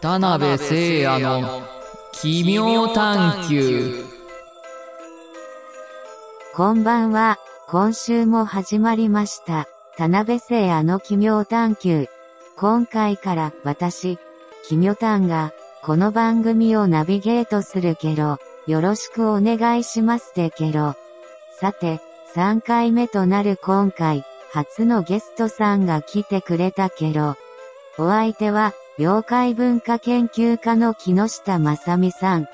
田辺聖也の奇妙探求こんばんは。今週も始まりました。田辺聖也の奇妙探求。今回から私、奇妙探が、この番組をナビゲートするけど、よろしくお願いしますでけど。さて、3回目となる今回、初のゲストさんが来てくれたけど、お相手は、妖怪文化研究家の木下正美さん。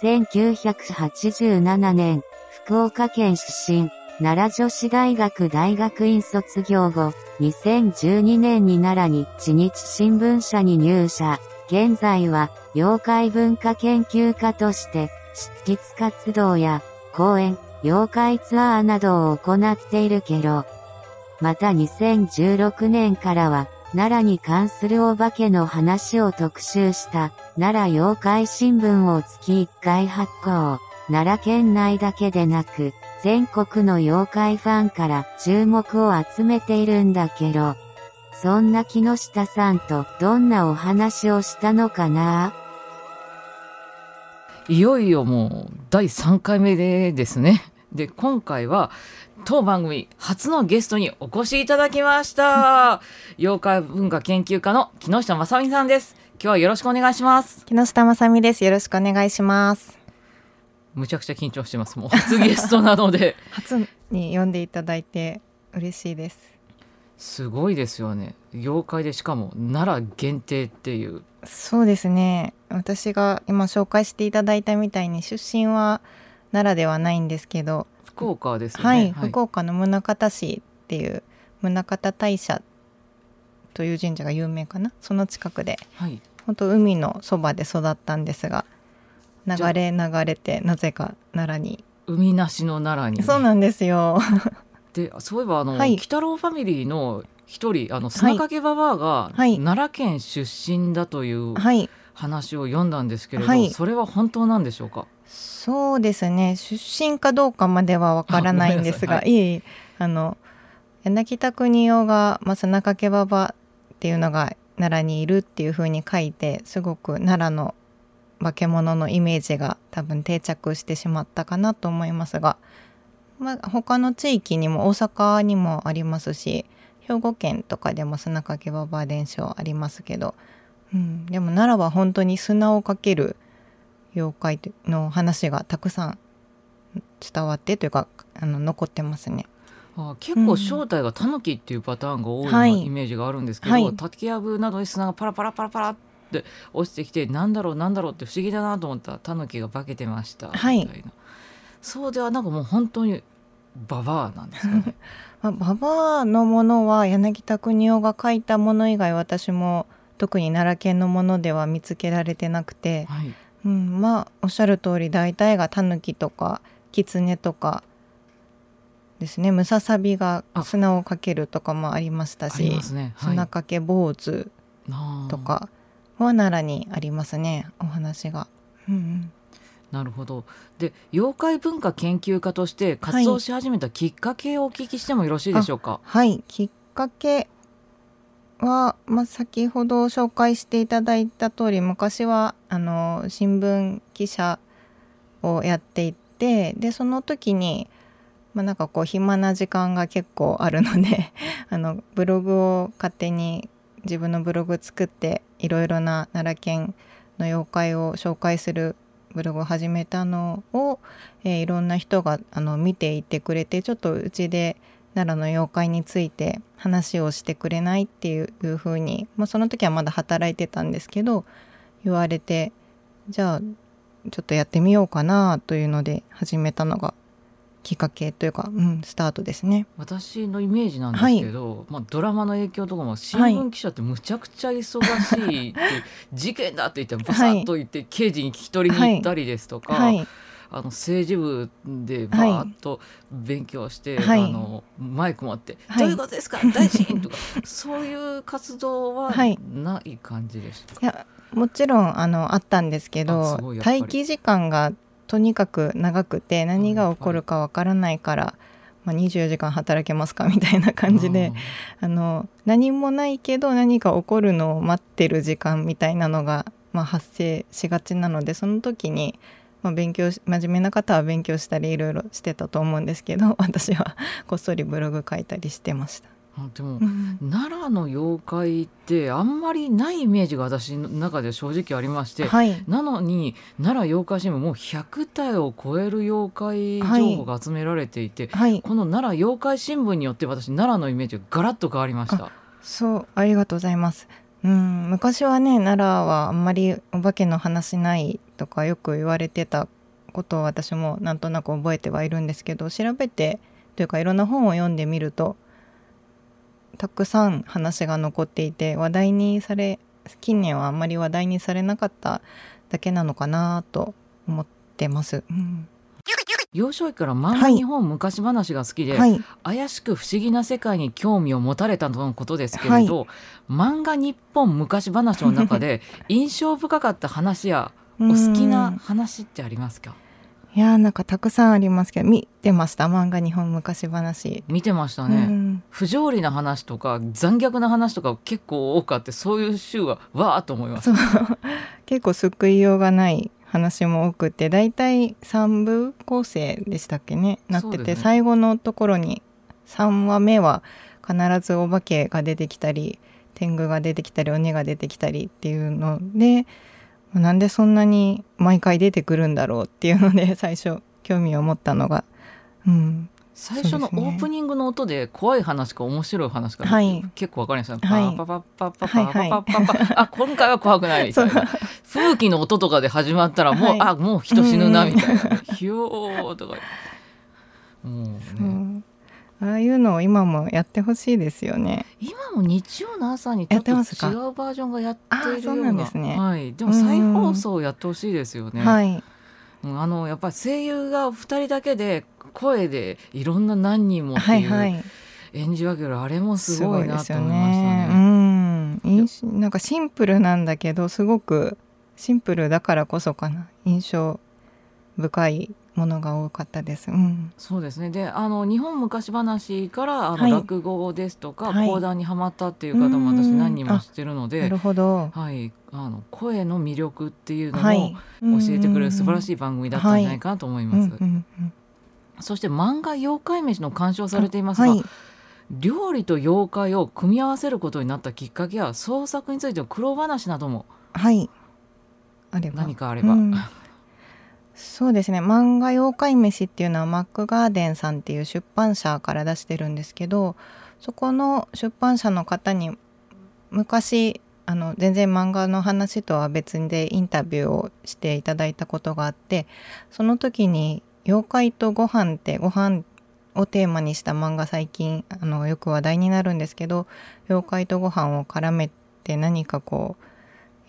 1987年、福岡県出身、奈良女子大学大学院卒業後、2012年に奈良に地日新聞社に入社。現在は、妖怪文化研究家として、執筆活動や、講演、妖怪ツアーなどを行っているけど、また2016年からは、奈良に関するお化けの話を特集した、奈良妖怪新聞を月1回発行。奈良県内だけでなく、全国の妖怪ファンから注目を集めているんだけど、そんな木下さんとどんなお話をしたのかな？いよいよもう第3回目でですね。で今回は当番組初のゲストにお越しいただきました 妖怪文化研究家の木下正美さんです今日はよろしくお願いします木下正美です。よろしくお願いします。むちゃくちゃ緊張してますもう初ゲストなので 初に読んでいただいて嬉しいです。すごいですよね妖怪でしかも奈良限定っていうそうですね。私が今紹介していただいたみたいに出身は奈良ではないんですけど、福岡ですよはい、ね福岡の宗像市っていう宗像大社という神社が有名かな。その近くではい本当海のそばで育ったんですが、流れ流れてなぜか奈良に。海なしの奈良にそうなんですよ。でそういえばあの、はい鬼太郎ファミリーの一人あの砂かけばばあが、はい奈良県出身だというはい。話を読んだんですけれど、はいそれは本当なんでしょうかそうですね。出身かどうかまではわからないんですが、あごめんい。えいえあの柳田国夫が、まあ、砂かけばばっていうのが奈良にいるっていう風に書いてすごく奈良の化け物のイメージが多分定着してしまったかなと思いますが、まあ、他の地域にも大阪にもありますし兵庫県とかでも砂かけばば伝承ありますけど、うん、でも奈良は本当に砂をかける妖怪の話がたくさん伝わってというかあの残ってますね。あ結構正体がタヌキっていうパターンが多いイメージがあるんですけど、はい。竹やぶなどに砂がパラパラパラパラって落ちてきてなんだろうなんだろうって不思議だなと思ったらタヌキが化けてましたみたはいいな、そうではなんかもう本当にババアなんですかね。まあ、ババアのものは柳田国夫が書いたもの以外私も特に奈良県のものでは見つけられてなくて、はいうん、まあおっしゃる通り大体がタヌキとかキツネとかですね。ムササビが砂をかけるとかもありましたし、ね、はい。砂かけ坊主とかは奈良にありますねお話が。うんうん。なるほど。で妖怪文化研究家として活動し始めたきっかけをお聞きしてもよろしいでしょうか、はい。きっかけは、まあ、先ほど紹介していただいた通り昔はあの新聞記者をやっていてでその時に、まあ、なんかこう暇な時間が結構あるので あのブログを勝手に自分のブログ作っていろいろな奈良県の妖怪を紹介するブログを始めたのを、えーいろんな人があの見ていてくれてちょっとうちで奈良の妖怪について話をしてくれないっていうふうに、まあ、その時はまだ働いてたんですけど言われてじゃあちょっとやってみようかなというので始めたのがきっかけというか、うん、スタートですね。私のイメージなんですけど、まあ、ドラマの影響とかも新聞記者ってむちゃくちゃ忙しいって、事件だって言ってバサッと言って刑事に聞き取りに行ったりですとか、はい、あの政治部でバーッと勉強して、はい。あのマイク持って「はい。どういうことですか？大臣!」とか そういう活動ははい。ない感じでした？か、いやもちろんあのあったんですけあど待機時間がとにかく長くて何が起こるかわからないから、まあ、24時間働けますかみたいな感じであの何もないけど何か起こるのを待ってる時間みたいなのがまあ、発生しがちなのでその時に、まあ、勉強し真面目な方は勉強したりいろいろしてたと思うんですけど 私はこっそりブログ書いたりしてました。あでもうん奈良の妖怪ってあんまりないイメージが私の中で正直ありまして、はいなのに奈良妖怪新聞もう100体を超える妖怪情報が集められていて、はいこの奈良妖怪新聞によって私奈良のイメージがガラッと変わりました。そうありがとうございます。うん昔はね奈良はあんまりお化けの話ないとかよく言われてたことを私もなんとなく覚えてはいるんですけど調べてというかいろんな本を読んでみるとたくさん話が残っていて話題にされ近年はあんまり話題にされなかっただけなのかなと思ってます。うん幼少期から漫はい。画日本昔話が好きで、はい。怪しく不思議な世界に興味を持たれたとのことですけれど、漫画日本昔話の中で 印象深かった話やお好きな話ってありますか？いやーなんかたくさんありますけど見てました？漫画日本昔話。見てましたうね、ん。不条理な話とか残虐な話とか結構多くあってそういう週はわーっと思います。結構救いようがない話も多くて大体3部構成でしたっけね？なってて、ね。最後のところに3話目は必ずお化けが出てきたり天狗が出てきたり鬼が出てきたりっていうのでなんでそんなに毎回出てくるんだろうっていうので最初興味を持ったのが、うん、最初のオープニングの音で怖い話か面白い話か、はい。結構わかりました、はい。パパパパパパはいパパパパパあ今回は怖くないみたいな風紀の音とかで始まったらもう、はいあもう人死ぬなうんみたいなひよーとかもうねああいうのを今もやってほしいですよね。今も日曜の朝にちょっと違やってますかうバージョンがやっているようなんですねはい、でも再放送をやってほしいですよね、はい、うんあのやっぱり声優が2人だけで声でいろんな何人もっていう演じ分けるあれもすすごいなと思いましたね。うね。ん、印象なんかシンプルなんだけどすごくシンプルだからこそかな。印象深いものが多かったです。うん、そうですね。であの日本昔話からあの、はい。落語ですとか、はい。講談にはまったっていう方も私うん。何人も知ってるのなでる、ほど。はい、あの声の魅力っていうのはい。も、教えてくれる素晴らいしい番組だったんじゃないかなと思いうんます。うんうんそして漫画妖怪飯の鑑賞されていますが、はい、料理と妖怪を組み合わせることになったきっかけや創作についての苦労話などもはい、あれば。何かあれば、うん。そうですね。漫画妖怪飯っていうのはマックガーデンさんっていう出版社から出してるんですけどそこの出版社の方に昔あの全然漫画の話とは別でインタビューをしていただいたことがあってその時に「妖怪とご飯ってご飯をテーマにした漫画最近あのよく話題になるんですけど妖怪とご飯を絡めて何かこ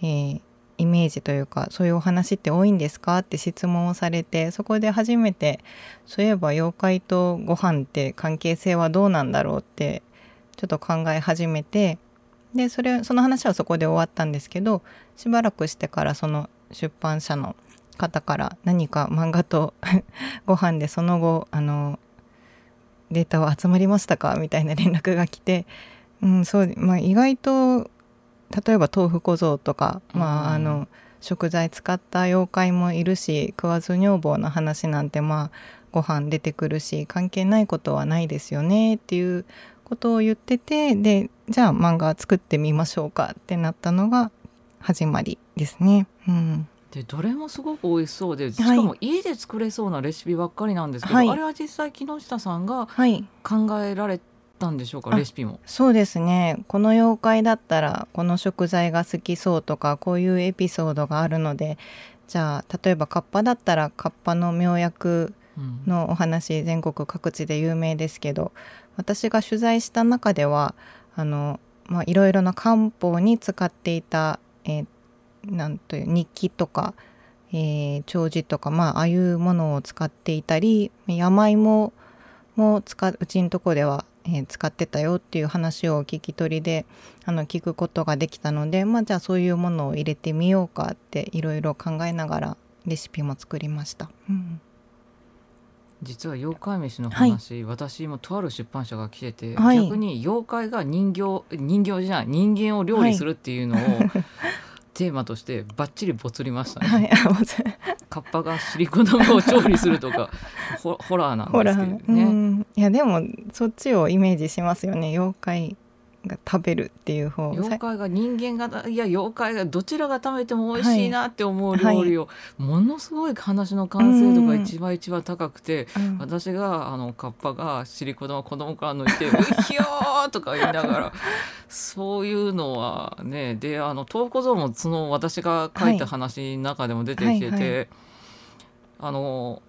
う、えーイメージというかそういうお話って多いんですかって質問をされてそこで初めてそういえば妖怪とご飯って関係性はどうなんだろうってちょっと考え始めてでそれその話はそこで終わったんですけどしばらくしてからその出版社の方から何か漫画と ご飯でその後あのデータは集まりましたかみたいな連絡が来て、うんそうまあ、意外と例えば豆腐小僧とか、まあ、うんあの食材使った妖怪もいるし食わず女房の話なんてまあご飯出てくるし関係ないことはないですよねっていうことを言っててでじゃあ漫画作ってみましょうかってなったのが始まりですね。うん、でどれもすごく美味しそうでしかも家で作れそうなレシピばっかりなんですけど、はい。あれは実際木下さんがはい。考えられたんでしょうかあレシピも？そうですね。この妖怪だったらこの食材が好きそうとかこういうエピソードがあるのでじゃあ例えばカッパだったらカッパの妙薬うん。のお話全国各地で有名ですけど私が取材した中ではあの、まあ、いろいろな漢方に使っていた、えーなんという日記とか、えー弔辞とか、まあ、ああいうものを使っていたり病もも使ううちのとこでは、えー使ってたよっていう話を聞き取りであの聞くことができたので、まあ、じゃあそういうものを入れてみようかっていろいろ考えながらレシピも作りました。うん。実は妖怪飯の話、私もとある出版社が来てて、はい。逆に妖怪が人形人形じゃない人間を料理するっていうのを、テーマとしてバッチリボツりましたね、はい、カッパがシリコ玉を調理するとかホホラーなんですけどうね、ん、いやでもそっちをイメージしますよね。妖怪が食べるっていう方妖怪が人間がいや妖怪がどちらが食べても美味しいなって思う料理を、ものすごい話の完成度が一番一番高くて、うん。私があのカッパがシリコ玉を子供から抜いて「うひよー!」とか言いながらそういうのはねであの東北小僧もその私が書いた話の中でも出てきてて、はいはい。あの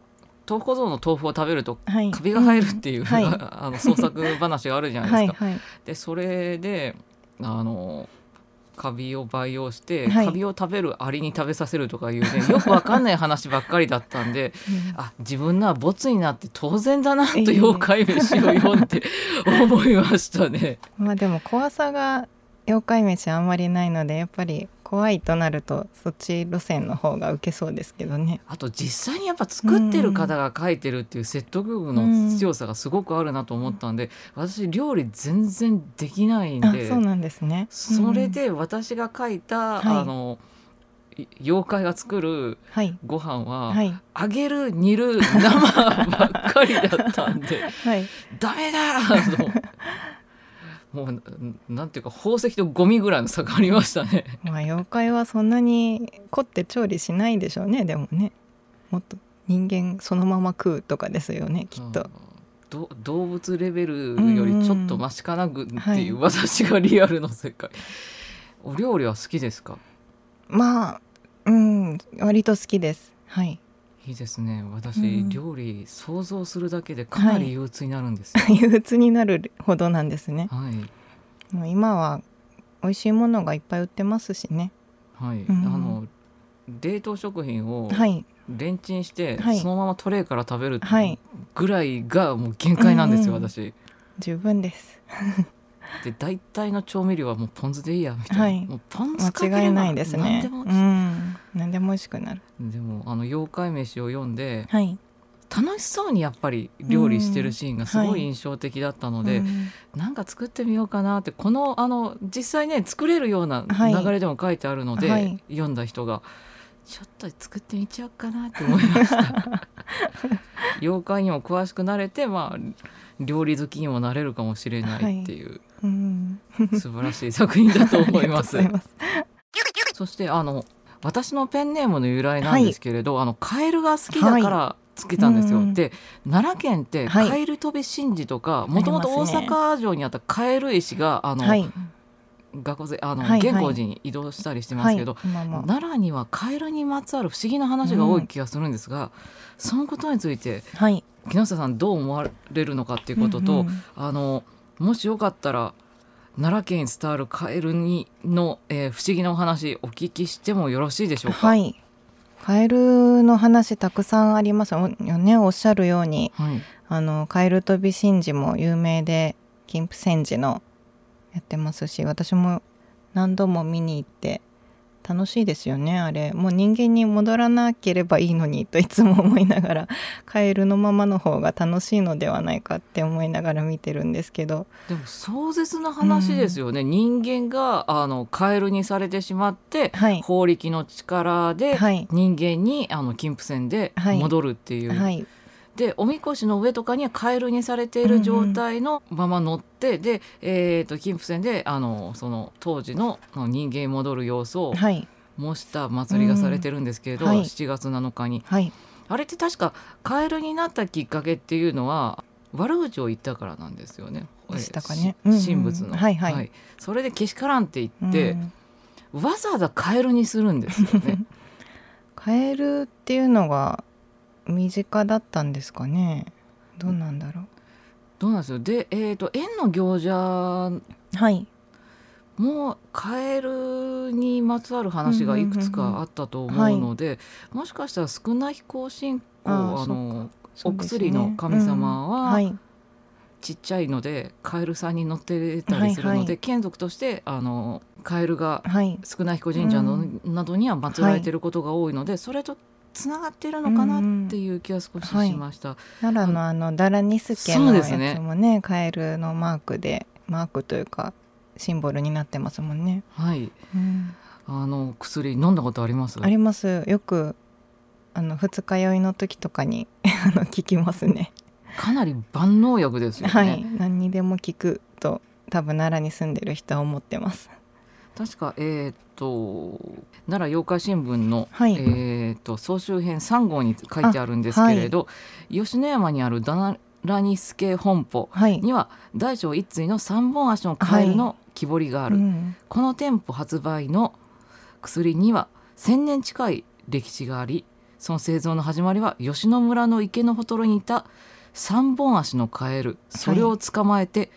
東北小僧の豆腐を食べるとはい。カビが生えるっていう、ん。はい。あの創作話があるじゃないですか。はいはい。でそれであのカビを培養して、はい。カビを食べるアリに食べさせるとかいうね よくわかんない話ばっかりだったんでうん。あ自分のはボツになって当然だなとええ妖怪飯を読んで 思いましたね。まあでも怖さが妖怪飯あんまりないのでやっぱり怖いとなるとそっち路線の方が受けそうですけどね。あと実際にやっぱ作ってる方が書いてるっていう説得力の強さがすごくあるなと思ったんで私料理全然できないんあでそうなんですね。それうん。で私が書いた、はい。あのい妖怪が作るはい。ご飯は、はい。揚げる煮る生ばっかりだったんで はい。ダメだともうなんていうか宝石とゴミぐらいの差がありましたね。まあ妖怪はそんなに凝って調理しないでしょうねでもねもっと人間そのまま食うとかですよねきっと。ど動物レベルよりちょっとマシかなぐってはいいう私がリアルの世界、お料理は好きですか？まあうん割と好きです。はい。いいですね。私、うん。料理想像するだけでかなり憂鬱になるんですよ、憂鬱になるほどなんですね。はい。もう今は美味しいものがいっぱい売ってますしね。はい、うん。あの冷凍食品をはい。レンチンして、はい。そのままトレーから食べるはい。ぐらいがもう限界なんですよ、私。十分です。で大体の調味料はもうポン酢でいいやみたいな、はい。もうポン酢か間違いないですね。何でもう、ん。何でも美味しくなる。でもあの妖怪飯を読んではい。楽しそうにやっぱり料理してるシーンがすごはいい。印象的だったので、うん。なんか作ってみようかなってこのあの実際ね作れるようなはい。流れでも書いてあるので、はい。読んだ人がちょっと作ってみちゃおうかなって思いました。妖怪にも詳しくなれて、まあ、料理好きにもなれるかもしれないっていう、うん。素晴らしい作品だと思います。ます。そしてあの私のペンネームの由来なんですけれど、あのカエルが好きだからつけたんですよ、うんで奈良県ってはい。カエル飛び神事とかもともと大阪城にあったカエル石があの、はい。学校であの、はいはい玄光寺に移動したりしてますけど、はい、奈良にはカエルにまつわる不思議な話が多い気がするんですが、そのことについてはい。木下さんどう思われるのかっていうことと、うんうんあのもしよかったら奈良県に伝わるカエルにの、えー不思議なお話お聞きしてもよろしいでしょうか？はい。カエルの話たくさんありますよね。おっしゃるように、はいあのカエル飛び神事も有名で、金峰山寺のやってますし、私も何度も見に行って楽しいですよね。あれ、もう人間に戻らなければいいのにといつも思いながら、カエルのままの方が楽しいのではないかって思いながら見てるんですけど、でも壮絶な話ですよね、人間があのカエルにされてしまって、はい。法力の力ではい。人間にあの金峰山ではい。戻るっていう、はい、でおみこしの上とかにはカエルにされている状態のまま乗って、で、えー、と金峰山であのその当時の人間に戻る様子をはい、模した祭りがされてるんですけれど、うん。はい。7月7日に。はい、あれって確かカエルになったきっかけっていうのは悪口を言ったからなんですよね。でしたかね。えうんうん。神仏の、はい。はい。それでけしからんって言ってう、ん。わざわざカエルにするんですよね。カエルっていうのが身近だったんですかね。どうなんだろどうなんですよ。で、えー、と縁の行者うはい。もカエルにまつわる話がいくつかあったと思うので、もしかしたら少ない飛行信仰あのお薬の神様うんははい。ちっちゃいのでカエルさんに乗ってたりするので、はいはい。眷属としてあのカエルがはい。少ない彦神社の、などには祀られていることが多いので、それとつながっているのかなっていう気が少ししました。奈良のあのダラニスケそのやつもねカエルのマークでマークというかシンボルになってますもんね、はい。うん。あの薬飲んだことあります？あります。よくあの二日酔いの時とかに あの効きますね。かなり万能薬ですよね、はい。何にでも効くと多分奈良に住んでる人は思ってます確かえっ、と奈良妖怪新聞の、はい。えっ、と総集編3号に書いてあるんですけれど、吉野山にあるダラニスケ本舗はい。には大小一対の三本足のカエルの木彫りがある、うん。この店舗発売の薬には1,000年近い歴史がありその製造の始まりは吉野村の池のほとりにいた三本足のカエル。それを捕まえて、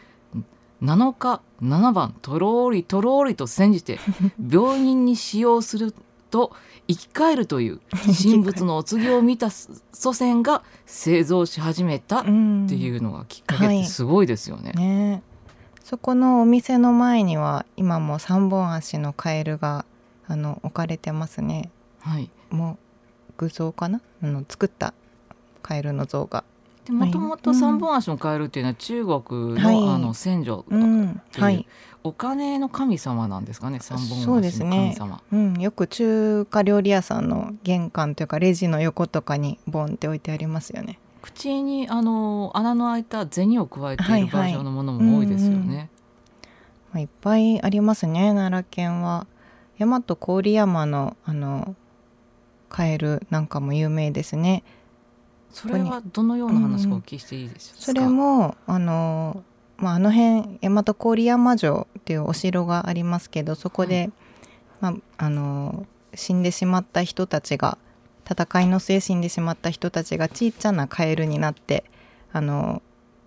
7日7番とろーりとろーりと煎じて 病人に使用すると生き返るという 神仏のお告げを見た祖先が製造し始めたっうん。ていうのがきっかけっはい。てすごいですよね。ね。そこのお店の前には今も三本足のカエルがあの置かれてますね。はい、もう具像かな？あの作ったカエルの像が。でもともと三本足のカエルっていうのは中国の,、はい。あの先祖、うんというはい、お金の神様なんですかね三本足そうのですね。神様。うん、よく中華料理屋さんの玄関というかレジの横とかにボンって置いてありますよね。口にあの穴の開いた銭を加えているバージョンのものも多いですよね。まあ、いっぱいありますね奈良県は。大和郡山のあのカエルなんかも有名ですねそれはどのような話かお聞きしていいですか？それもあの,、まあ、あの辺大和郡山城っていうお城がありますけどそこで、まあ、あの死んでしまった人たちが戦いの末死んでしまった人たちがちっちゃなカエルになってあの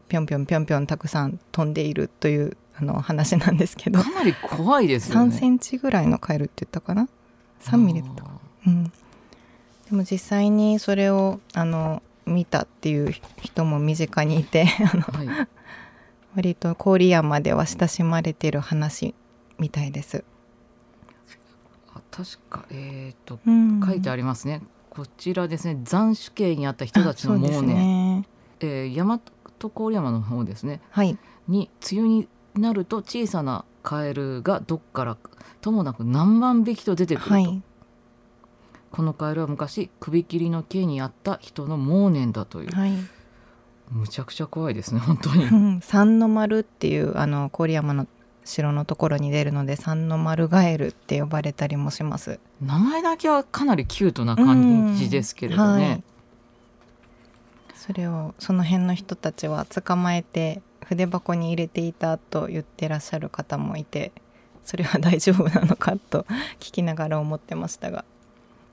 ぴょんぴょんぴょんぴょんたくさん飛んでいるというあの話なんですけど。かなり怖いですよ3ね。センチぐらいのカエルって言ったかな？3ミリだったかなうん、でも実際にそれをあの見たっていう人も身近にいてあのはい。割と郡山では親しまれてる話みたいです。あ確かえっ、とうん書いてありますね。こちらですね斬首刑にあった人たちのもうねね。えー、大和郡山の方ですねはい。に梅雨になると小さなカエルがどっからともなく何万匹と出てくると、はい。このカエルは昔首切りの刑にあった人の妄念だという。はい。むちゃくちゃ怖いですね本当に。う ん三の丸っていうあの郡山の城のところに出るので三の丸ガエルって呼ばれたりもします。名前だけはかなりキュートな感じですけれどうんはねい、それをその辺の人たちは捕まえて筆箱に入れていたと言ってらっしゃる方もいてそれは大丈夫なのかと聞きながら思ってましたが、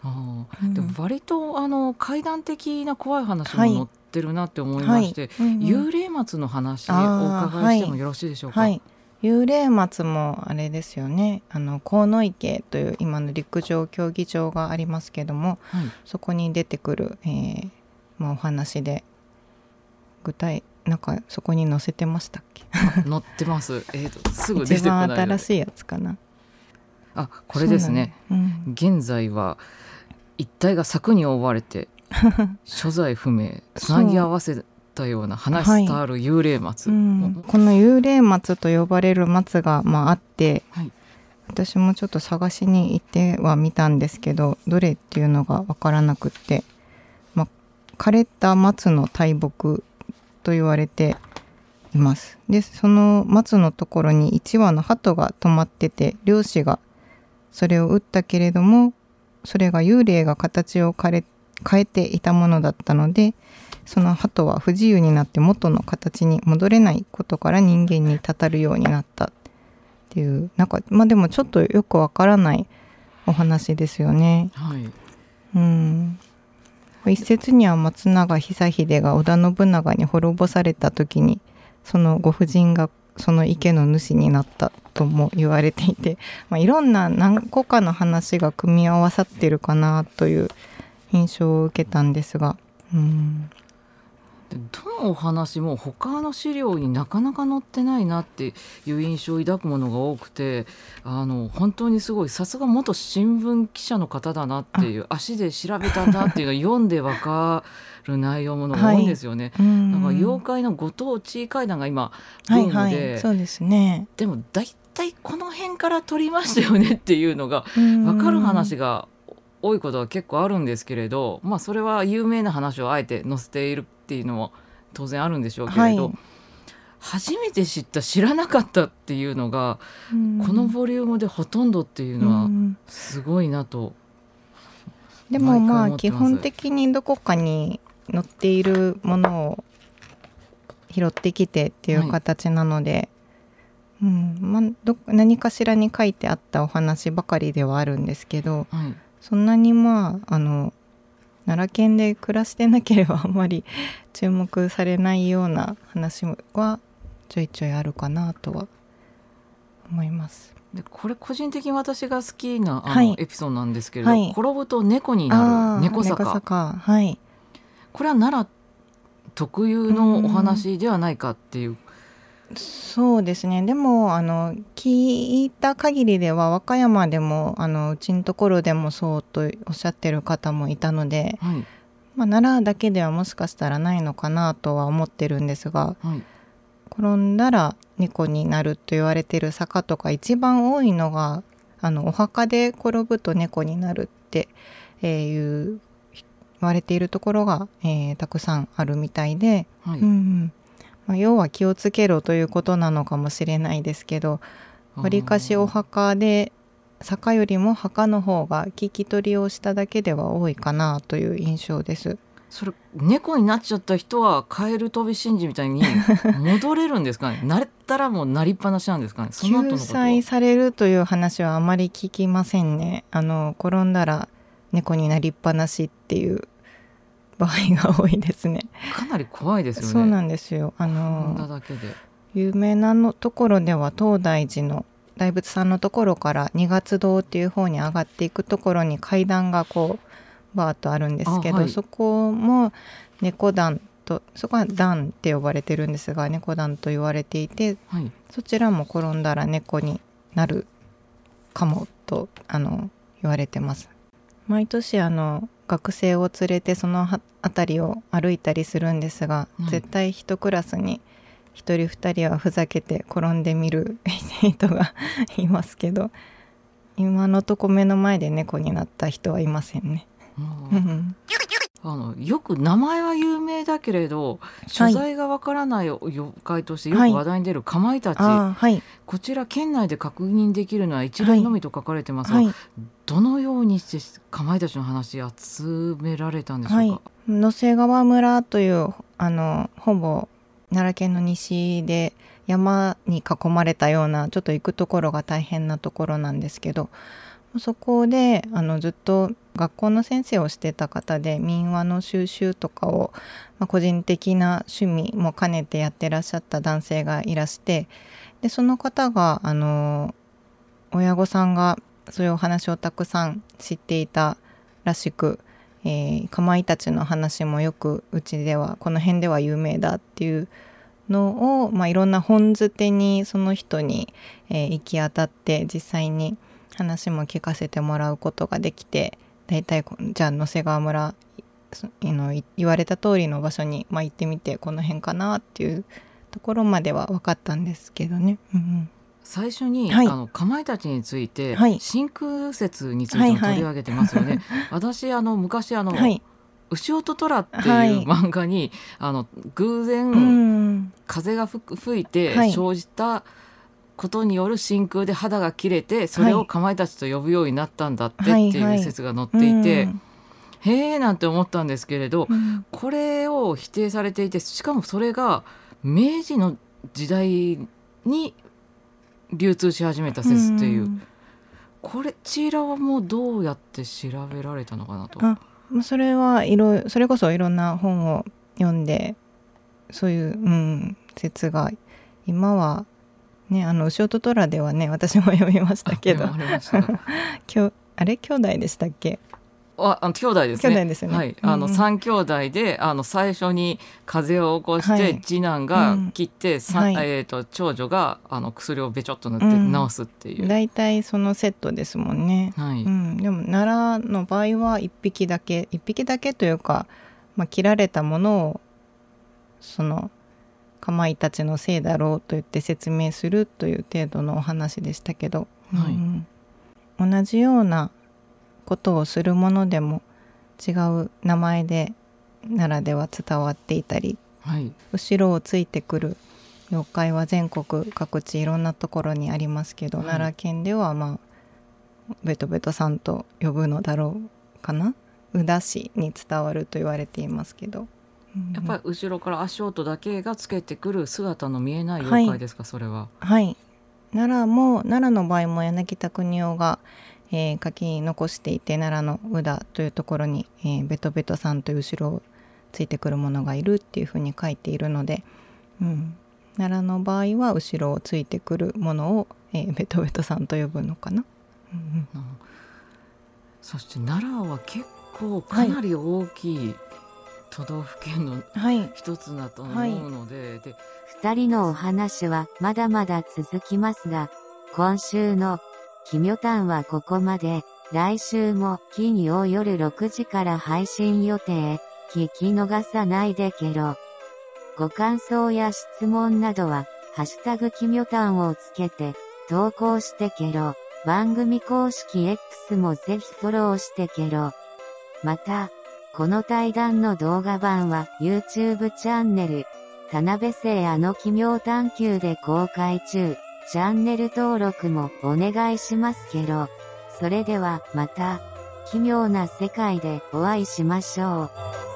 あでも割とあの怪談的な怖い話もはい。載ってるなって思いまして、うんうん。幽霊松の話をお伺いしてもよろしいでしょうか、はい。幽霊松もあれですよね。あの河池という今の陸上競技場がありますけどもはい。そこに出てくる、えーまあ、お話で具体なんかそこに載せてましたっけ？載ってます。えーとすぐ出て一こない番新しいやつかなあこれですね。そうん現在は一帯が柵に覆われて 所在不明つなぎ合わせたような話し伝わる幽霊松、うん。この幽霊松と呼ばれる松が、まあ、あってはい、私もちょっと探しに行ってはみたんですけどどれっていうのが分からなくって、まあ、枯れた松の大木と言われています。でその松のところに1羽の鳩が止まってて漁師がそれを撃ったけれどもそれが幽霊が形を変えていたものだったのでその鳩は不自由になって元の形に戻れないことから人間にたたるようになった。っていうなんかまあでもちょっとよくわからないお話ですよね。はい、うん。一説には松永久秀が織田信長に滅ぼされた時にそのご婦人がその池の主になったとも言われていて、まあ、いろんな何個かの話が組み合わさってるかなという印象を受けたんですが、うん、でどのお話も他の資料になかなか載ってないなっていう印象を抱くものが多くてあの本当にすごいさすが元新聞記者の方だなっていう足で調べたんだっていうのを読んでわかる内容ものが多いんですよね。うん。なんか妖怪のご当地怪談が今ブはい。ームで、はいそうですね。でも大体この辺から取りましたよねっていうのが分分かる話が多いことは結構あるんですけれど、まあそれは有名な話をあえて載せているっていうのも当然あるんでしょうけれど、はい。初めて知った知らなかったっていうのが、このボリュームでほとんどっていうのはうん。すごいなと。でもまあ基本的にどこかに載っているものを拾ってきてっていう形なので、うん。まあ、ど何かしらに書いてあったお話ばかりではあるんですけどはい。そんなにまああの奈良県で暮らしてなければあんまり注目されないような話はちょいちょいあるかなとは思います。でこれ個人的に私が好きなあの、はい。エピソードなんですけれど、はい。転ぶと猫になる猫坂。猫坂はい。これは奈良特有のお話ではないかっていう、そうですね。でもあの聞いた限りでは和歌山でもあのうちのところでもそうとおっしゃってる方もいたので、はい。まあ、奈良だけではもしかしたらないのかなとは思ってるんですがはい。転んだら猫になると言われてる坂とか一番多いのがあのお墓で転ぶと猫になるって、えーいう言われているところが、えーたくさんあるみたいで。はい。うんうんまあ、要は気をつけろということなのかもしれないですけどわりかしお墓で坂よりも墓の方が聞き取りをしただけでは多いかなという印象です。それ猫になっちゃった人はカエル飛び神事みたいに戻れるんですかね？慣れたらもうなりっぱなしなんですかね？その救済されるという話はあまり聞きませんね。あの転んだら猫になりっぱなしっていう場合が多いですね。かなり怖いですよね。そうなんですよ。あのだけで。有名なのところでは東大寺の大仏さんのところから二月堂っていう方に上がっていくところに階段がこうバーッとあるんですけど、あはい。そこも猫段とそこは段って呼ばれてるんですが猫段と言われていてはい。そちらも転んだら猫になるかもとあの言われてます。毎年あの学生を連れてそのは辺りを歩いたりするんですが、はい絶対一クラスに一人二人はふざけて転んでみる人がいますけど今のとこ目の前で猫になった人はいませんね。うん あのよく名前は有名だけれど所在がわからない妖怪としてよく話題に出るかまいたち、ああはい。こちら県内で確認できるのは一例のみと書かれてますが、はい。どのようにしてかまいたちの話集められたんでしょうか、はい。野瀬川村というあのほぼ奈良県の西で山に囲まれたようなちょっと行くところが大変なところなんですけどそこであのずっと学校の先生をしてた方で民話の収集とかを、まあ、個人的な趣味も兼ねてやってらっしゃった男性がいらしてでその方があの親御さんがそういうお話をたくさん知っていたらしく、えーかまいたちの話もよくうちではこの辺では有名だっていうのを、まあ、いろんな本捨てにその人に、えー行き当たって実際に話も聞かせてもらうことができて大体こじゃあ野瀬川村のい言われた通りの場所に、まあ、行ってみてこの辺かなっていうところまでは分かったんですけどね。うん最初に、はい。あのかまいたちについて、はい。真空説についても取り上げてますよね。私あの昔あの、うん、はい、牛音虎ってはいいう漫画に、あの偶然、うん。風が吹く吹いてはい。生じたことによる真空で肌が切れてそれをかまいたちと呼ぶようになったんだってってはいはい。いう説が載っていて、うん。へえなんて思ったんですけれどうん。これを否定されていてしかもそれが明治の時代に流通し始めた説っていう、ん。これちらはもうどうやって調べられたのかなと。あそれはいろそれこそいろんな本を読んでそういう、うん、説が今はねあの牛音虎ではね私も読みましたけど。きょあれ？兄弟でしたっけ？ああの兄弟ですね。兄弟ですよね。はい、うんうん。あの三兄弟で、あの最初に風邪を起こして、はい。次男が切って、さはい。えっ、と長女があの薬をべちょっと塗ってうん。治すっていう。大体そのセットですもんね。はい。うん、でも奈良の場合は1匹だけ1匹だけというか、まあ、切られたものをそのかまいたちのせいだろうと言って説明するという程度のお話でしたけど、はい。うん。同じようなことをするものでも違う名前で奈良では伝わっていたりはい。後ろをついてくる妖怪は全国各地いろんなところにありますけど、はい。奈良県ではまあベトベトさんと呼ぶのだろうかな。宇陀市に伝わると言われていますけど、うんやっぱり後ろから足音だけがつけてくる姿の見えない妖怪ですか、それは。はい。奈良も奈良の場合も柳田国夫が、えー書き残していて奈良の宇陀というところに、えーベトベトさんという後ろをついてくるものがいるっていうふうに書いているので、うん、奈良の場合は後ろをついてくるものを、えーベトベトさんと呼ぶのかな。うんうん。そして奈良は結構かなり大きい都道府県の一つだと思うので,、で二人のお話はまだまだ続きますが、今週の奇妙譚はここまで、来週も金曜夜6時から配信予定、聞き逃さないでけろ。ご感想や質問などは、ハッシュタグ奇妙譚をつけて、投稿してけろ。番組公式 X もぜひフォローしてけろ。また、この対談の動画版は YouTube チャンネル、田辺聖あの奇妙探求で公開中。チャンネル登録もお願いしますけど。それではまた、奇妙な世界でお会いしましょう。